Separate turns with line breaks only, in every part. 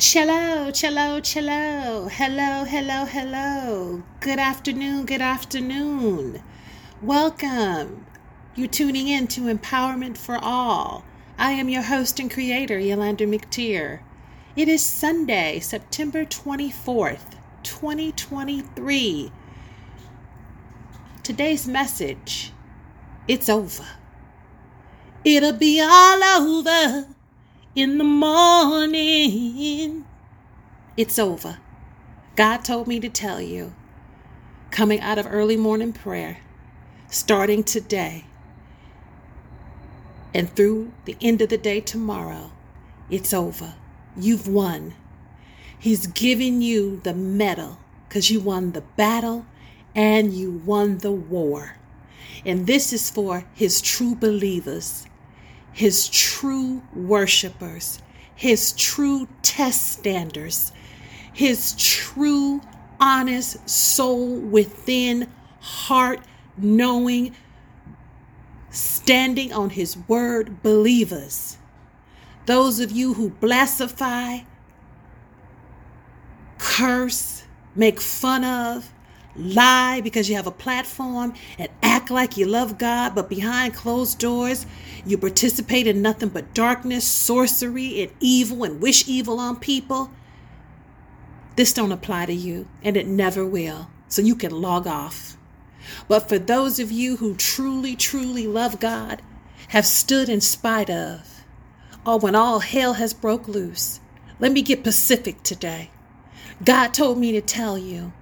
Cello, cello, cello. Hello, hello, hello. Good afternoon, good afternoon. Welcome. You're tuning in to Empowerment for All. I am your host and creator, Yulander McTier. It is Sunday, September 24th, 2023. Today's message it's over. It'll be all over in the morning. It's over. God told me to tell you, coming out of early morning prayer, starting today and through the end of the day tomorrow, it's over. You've won. He's giving you the medal because you won the battle and you won the war. And this is for his true believers his true worshipers, his true test standers, his true honest soul within heart knowing standing on his word believers. Those of you who blaspheme curse make fun of lie because you have a platform and act like you love God, but behind closed doors, you participate in nothing but darkness, sorcery, and evil and wish evil on people. This don't apply to you, and it never will. So you can log off. But for those of you who truly, truly love God, have stood in spite of, or when all hell has broke loose, let me get Pacific today. God told me to tell you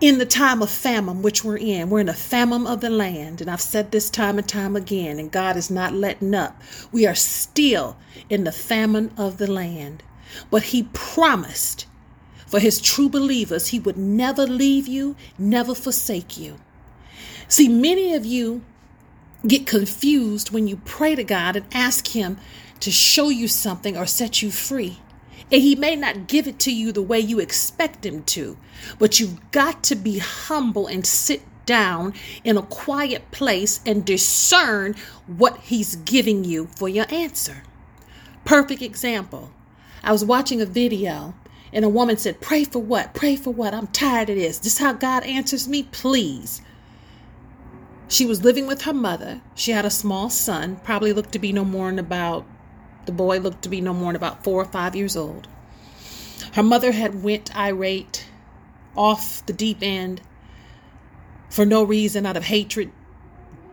in the time of famine, which we're in. We're in a famine of the land. And I've said this time and time again, and God is not letting up. We are still in the famine of the land. But He promised for His true believers, He would never leave you, never forsake you. See, many of you get confused when you pray to God and ask Him to show you something or set you free. And he may not give it to you the way you expect him to, but you've got to be humble and sit down in a quiet place and discern what he's giving you for your answer. Perfect example. I was watching a video and a woman said, Pray for what? Pray for what? I'm tired of this. This is how God answers me? Please. She was living with her mother. She had a small son, probably looked to be no more than about the boy looked to be no more than about four or five years old. Her mother had went irate off the deep end for no reason out of hatred.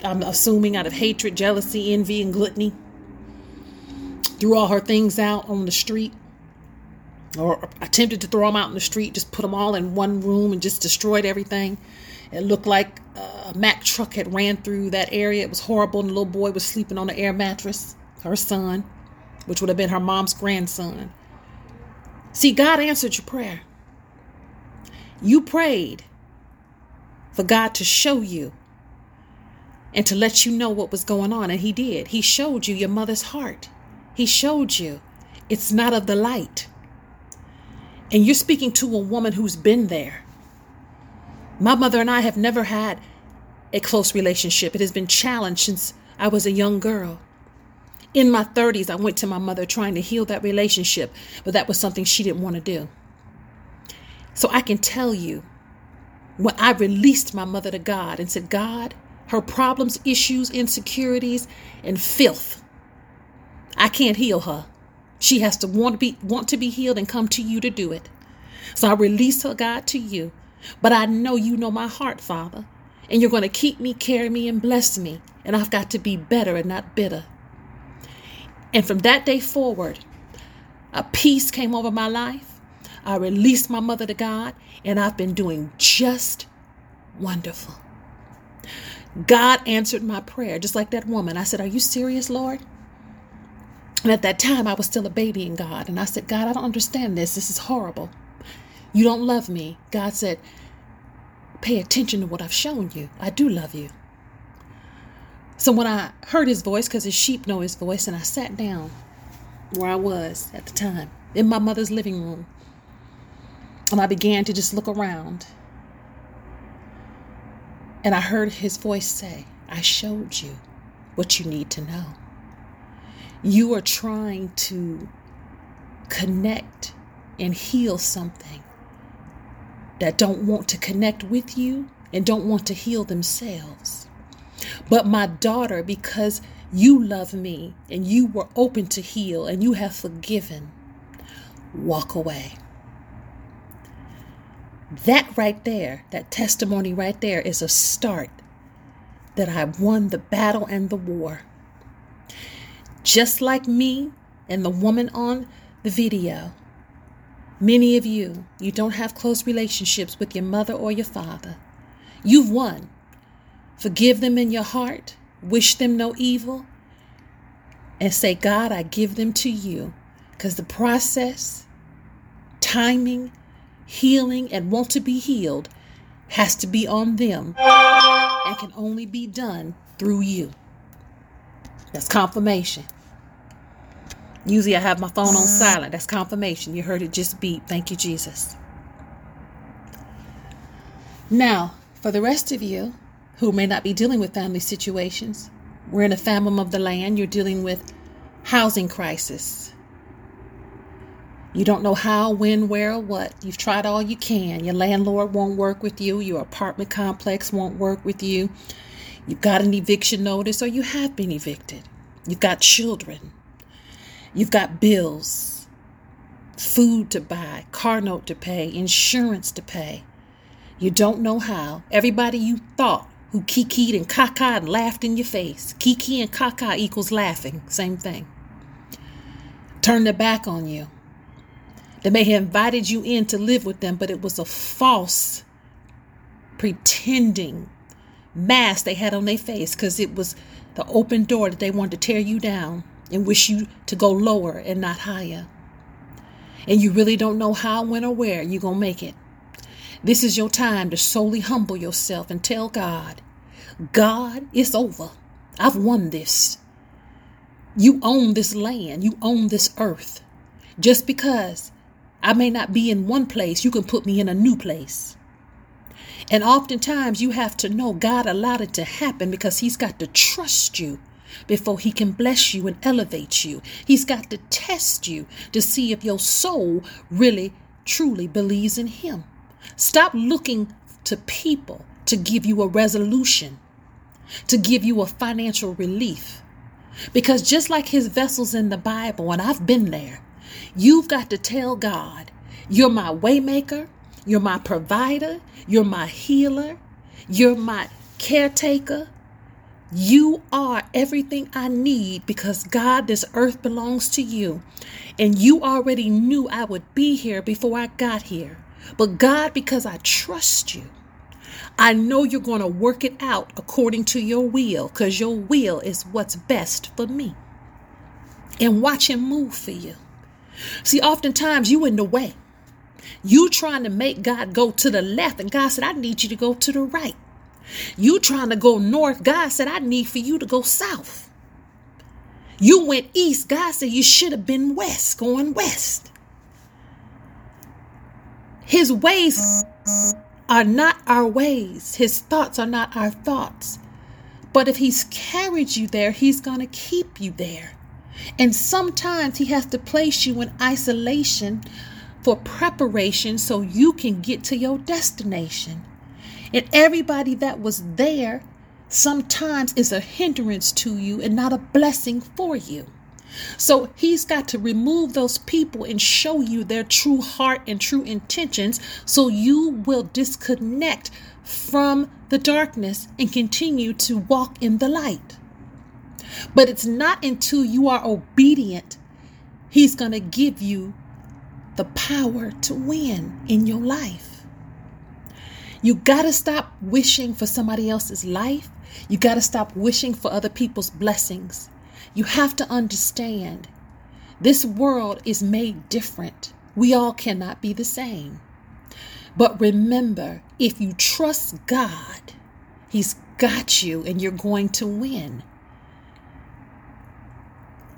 I'm assuming out of hatred, jealousy, envy, and gluttony. Threw all her things out on the street or attempted to throw them out in the street, just put them all in one room and just destroyed everything. It looked like a Mack truck had ran through that area. It was horrible, and the little boy was sleeping on the air mattress, her son which would have been her mom's grandson. See, God answered your prayer. You prayed for God to show you and to let you know what was going on, and He did. He showed you your mother's heart. He showed you it's not of the light. And you're speaking to a woman who's been there. My mother and I have never had a close relationship. It has been challenged since I was a young girl in my 30s, I went to my mother trying to heal that relationship, but that was something she didn't want to do. So I can tell you, when I released my mother to God and said, God, her problems, issues, insecurities, and filth, I can't heal her. She has to want to be want to be healed and come to you to do it. So I release her, God, to you. But I know you know my heart, Father. And you're going to keep me, carry me, and bless me. And I've got to be better and not bitter. And from that day forward, a peace came over my life. I released my mother to God, and I've been doing just wonderful. God answered my prayer, just like that woman. I said, Are you serious, Lord? And at that time, I was still a baby in God. And I said, God, I don't understand this. This is horrible. You don't love me. God said, Pay attention to what I've shown you. I do love you. So when I heard his voice, because his sheep know his voice, and I sat down where I was at the time in my mother's living room, and I began to just look around. And I heard his voice say, I showed you what you need to know. You are trying to connect and heal something that don't want to connect with you and don't want to heal themselves. But my daughter, because you love me and you were open to heal and you have forgiven, walk away. That right there, that testimony right there, is a start that I won the battle and the war. Just like me and the woman on the video, many of you, you don't have close relationships with your mother or your father. You've won. Forgive them in your heart, wish them no evil, and say, God, I give them to you. Because the process, timing, healing, and want to be healed has to be on them and can only be done through you. That's confirmation. Usually I have my phone on silent. That's confirmation. You heard it just beep. Thank you, Jesus. Now, for the rest of you who may not be dealing with family situations, we're in a famine of the land. You're dealing with housing crisis. You don't know how, when, where, or what. You've tried all you can. Your landlord won't work with you. Your apartment complex won't work with you. You've got an eviction notice or you have been evicted. You've got children. You've got bills, food to buy, car note to pay, insurance to pay. You don't know how. Everybody you thought who kikied and caca and laughed in your face. Kiki and caca equals laughing. Same thing. Turned their back on you. They may have invited you in to live with them, but it was a false, pretending mask they had on their face because it was the open door that they wanted to tear you down and wish you to go lower and not higher. And you really don't know how, when, or where you're going to make it. This is your time to solely humble yourself and tell God, God, it's over. I've won this. You own this land, you own this earth. Just because I may not be in one place, you can put me in a new place. And oftentimes you have to know God allowed it to happen because He's got to trust you before He can bless you and elevate you. He's got to test you to see if your soul really, truly believes in Him. Stop looking to people to give you a resolution, to give you a financial relief. Because just like His vessels in the Bible, and I've been there, You've got to tell God, You're my waymaker, you're my provider, you're my healer, you're my caretaker. You are everything I need because God, this earth belongs to you. And you already knew I would be here before I got here. But God, because I trust you, I know you're going to work it out according to your will because your will is what's best for me. And watch Him move for you. See, oftentimes you in the way. You trying to make God go to the left, and God said, I need you to go to the right. You trying to go north, God said, I need for you to go south. You went east, God said you should have been west, going west. His ways are not our ways, His thoughts are not our thoughts. But if He's carried you there, He's going to keep you there. And sometimes He has to place you in isolation for preparation so you can get to your destination. And everybody that was there sometimes is a hindrance to you and not a blessing for you. So he's got to remove those people and show you their true heart and true intentions so you will disconnect from the darkness and continue to walk in the light. But it's not until you are obedient, He's going to give you the power to win in your life. You got to stop wishing for somebody else's life. You got to stop wishing for other people's blessings. You have to understand this world is made different. We all cannot be the same. But remember, if you trust God, He's got you and you're going to win.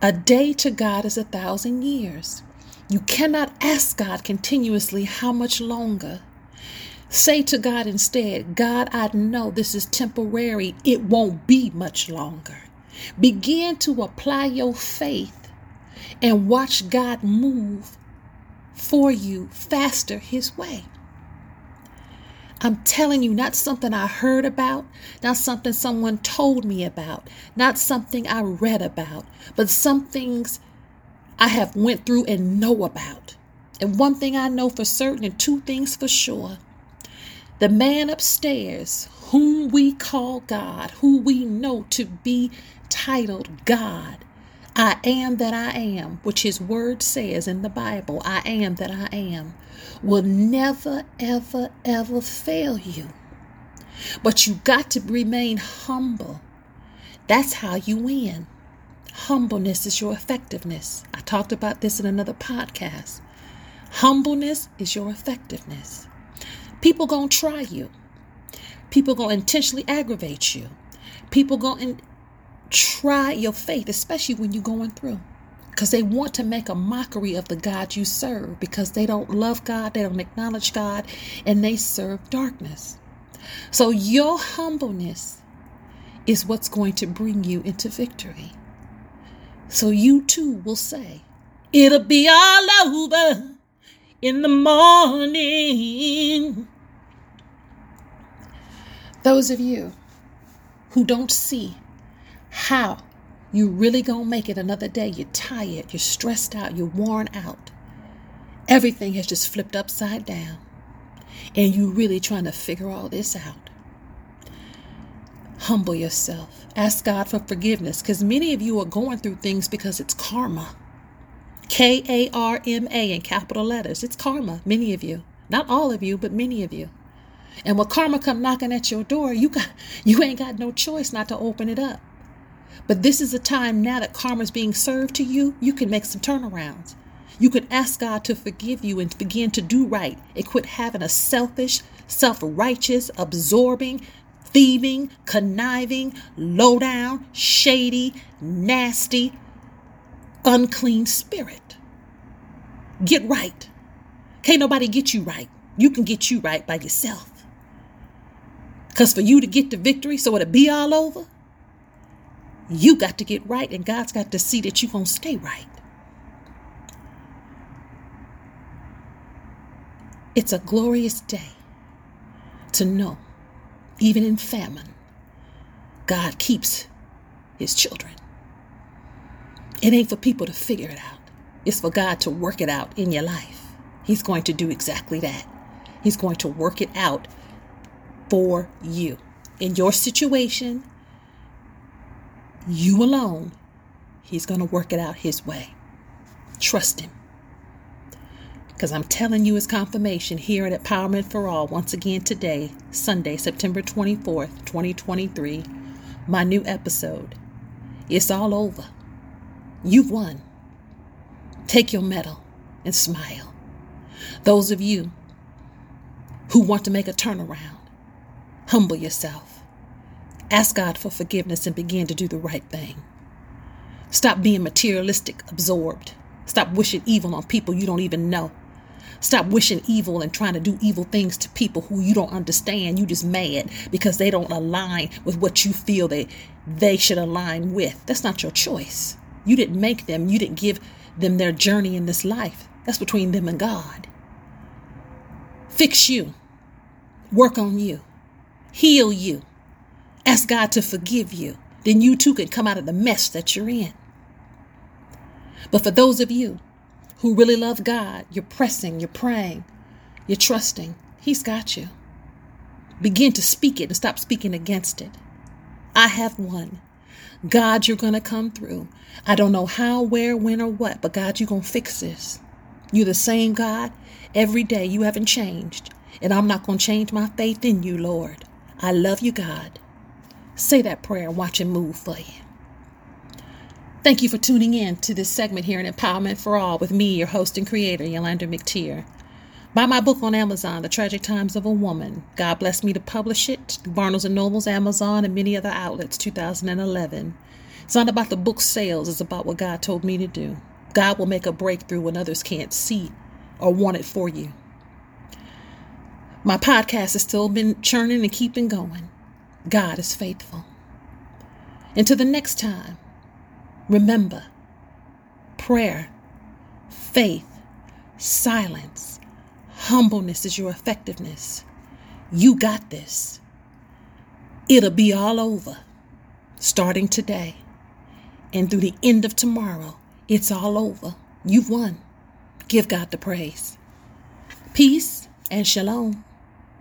A day to God is a thousand years. You cannot ask God continuously how much longer. Say to God instead, God, I know this is temporary. It won't be much longer. Begin to apply your faith and watch God move for you faster His way. I'm telling you, not something I heard about, not something someone told me about, not something I read about, but some things I have went through and know about. And one thing I know for certain and two things for sure. The man upstairs, whom we call God, who we know to be titled God, I am that I am, which his word says in the Bible, I am that I am, will never, ever, ever fail you. But you got to remain humble. That's how you win. Humbleness is your effectiveness. I talked about this in another podcast. Humbleness is your effectiveness. People gonna try you. People gonna intentionally aggravate you. People gonna try your faith, especially when you're going through. Because they want to make a mockery of the God you serve because they don't love God, they don't acknowledge God, and they serve darkness. So, your humbleness is what's going to bring you into victory. So, you too will say, It'll be all over in the morning. Those of you who don't see how you really gonna make it another day, you're tired, you're stressed out, you're worn out. Everything has just flipped upside down. And you really trying to figure all this out. Humble yourself. Ask God for forgiveness because many of you are going through things because it's karma. K A R M A in capital letters. It's karma, many of you. Not all of you, but many of you. And when karma come knocking at your door, you got you ain't got no choice not to open it up. But this is a time now that karma's being served to you, you can make some turnarounds. You can ask God to forgive you and begin to do right and quit having a selfish, self righteous, absorbing, thieving, conniving, low down, shady, nasty, unclean spirit. Get right. Can't nobody get you right. You can get you right by yourself. Because for you to get the victory, so it'll be all over, you got to get right, and God's got to see that you're going to stay right. It's a glorious day to know, even in famine, God keeps his children. It ain't for people to figure it out, it's for God to work it out in your life. He's going to do exactly that. He's going to work it out for you. In your situation, you alone, He's going to work it out His way. Trust Him. Because I'm telling you, as confirmation here at Empowerment for All, once again today, Sunday, September 24th, 2023, my new episode. It's all over. You've won. Take your medal and smile. Those of you who want to make a turnaround, humble yourself. Ask God for forgiveness and begin to do the right thing. Stop being materialistic, absorbed. Stop wishing evil on people you don't even know. Stop wishing evil and trying to do evil things to people who you don't understand. You just mad because they don't align with what you feel they they should align with. That's not your choice. You didn't make them, you didn't give them their journey in this life. That's between them and God. Fix you, work on you, heal you, ask God to forgive you. Then you too can come out of the mess that you're in. But for those of you who really love God, you're pressing, you're praying, you're trusting, He's got you. Begin to speak it and stop speaking against it. I have won. God, you're going to come through. I don't know how, where, when, or what, but God, you're going to fix this. You're the same God every day. You haven't changed. And I'm not going to change my faith in you, Lord. I love you, God. Say that prayer and watch Him move for you. Thank you for tuning in to this segment here in Empowerment for All with me, your host and creator, Yulander McTier. Buy my book on Amazon, The Tragic Times of a Woman. God blessed me to publish it. Barnes and Nobles, Amazon, and many other outlets, 2011. It's not about the book sales, it's about what God told me to do. God will make a breakthrough when others can't see or want it for you. My podcast has still been churning and keeping going. God is faithful. Until the next time, remember prayer, faith, silence. Humbleness is your effectiveness. You got this. It'll be all over starting today. And through the end of tomorrow, it's all over. You've won. Give God the praise. Peace and shalom.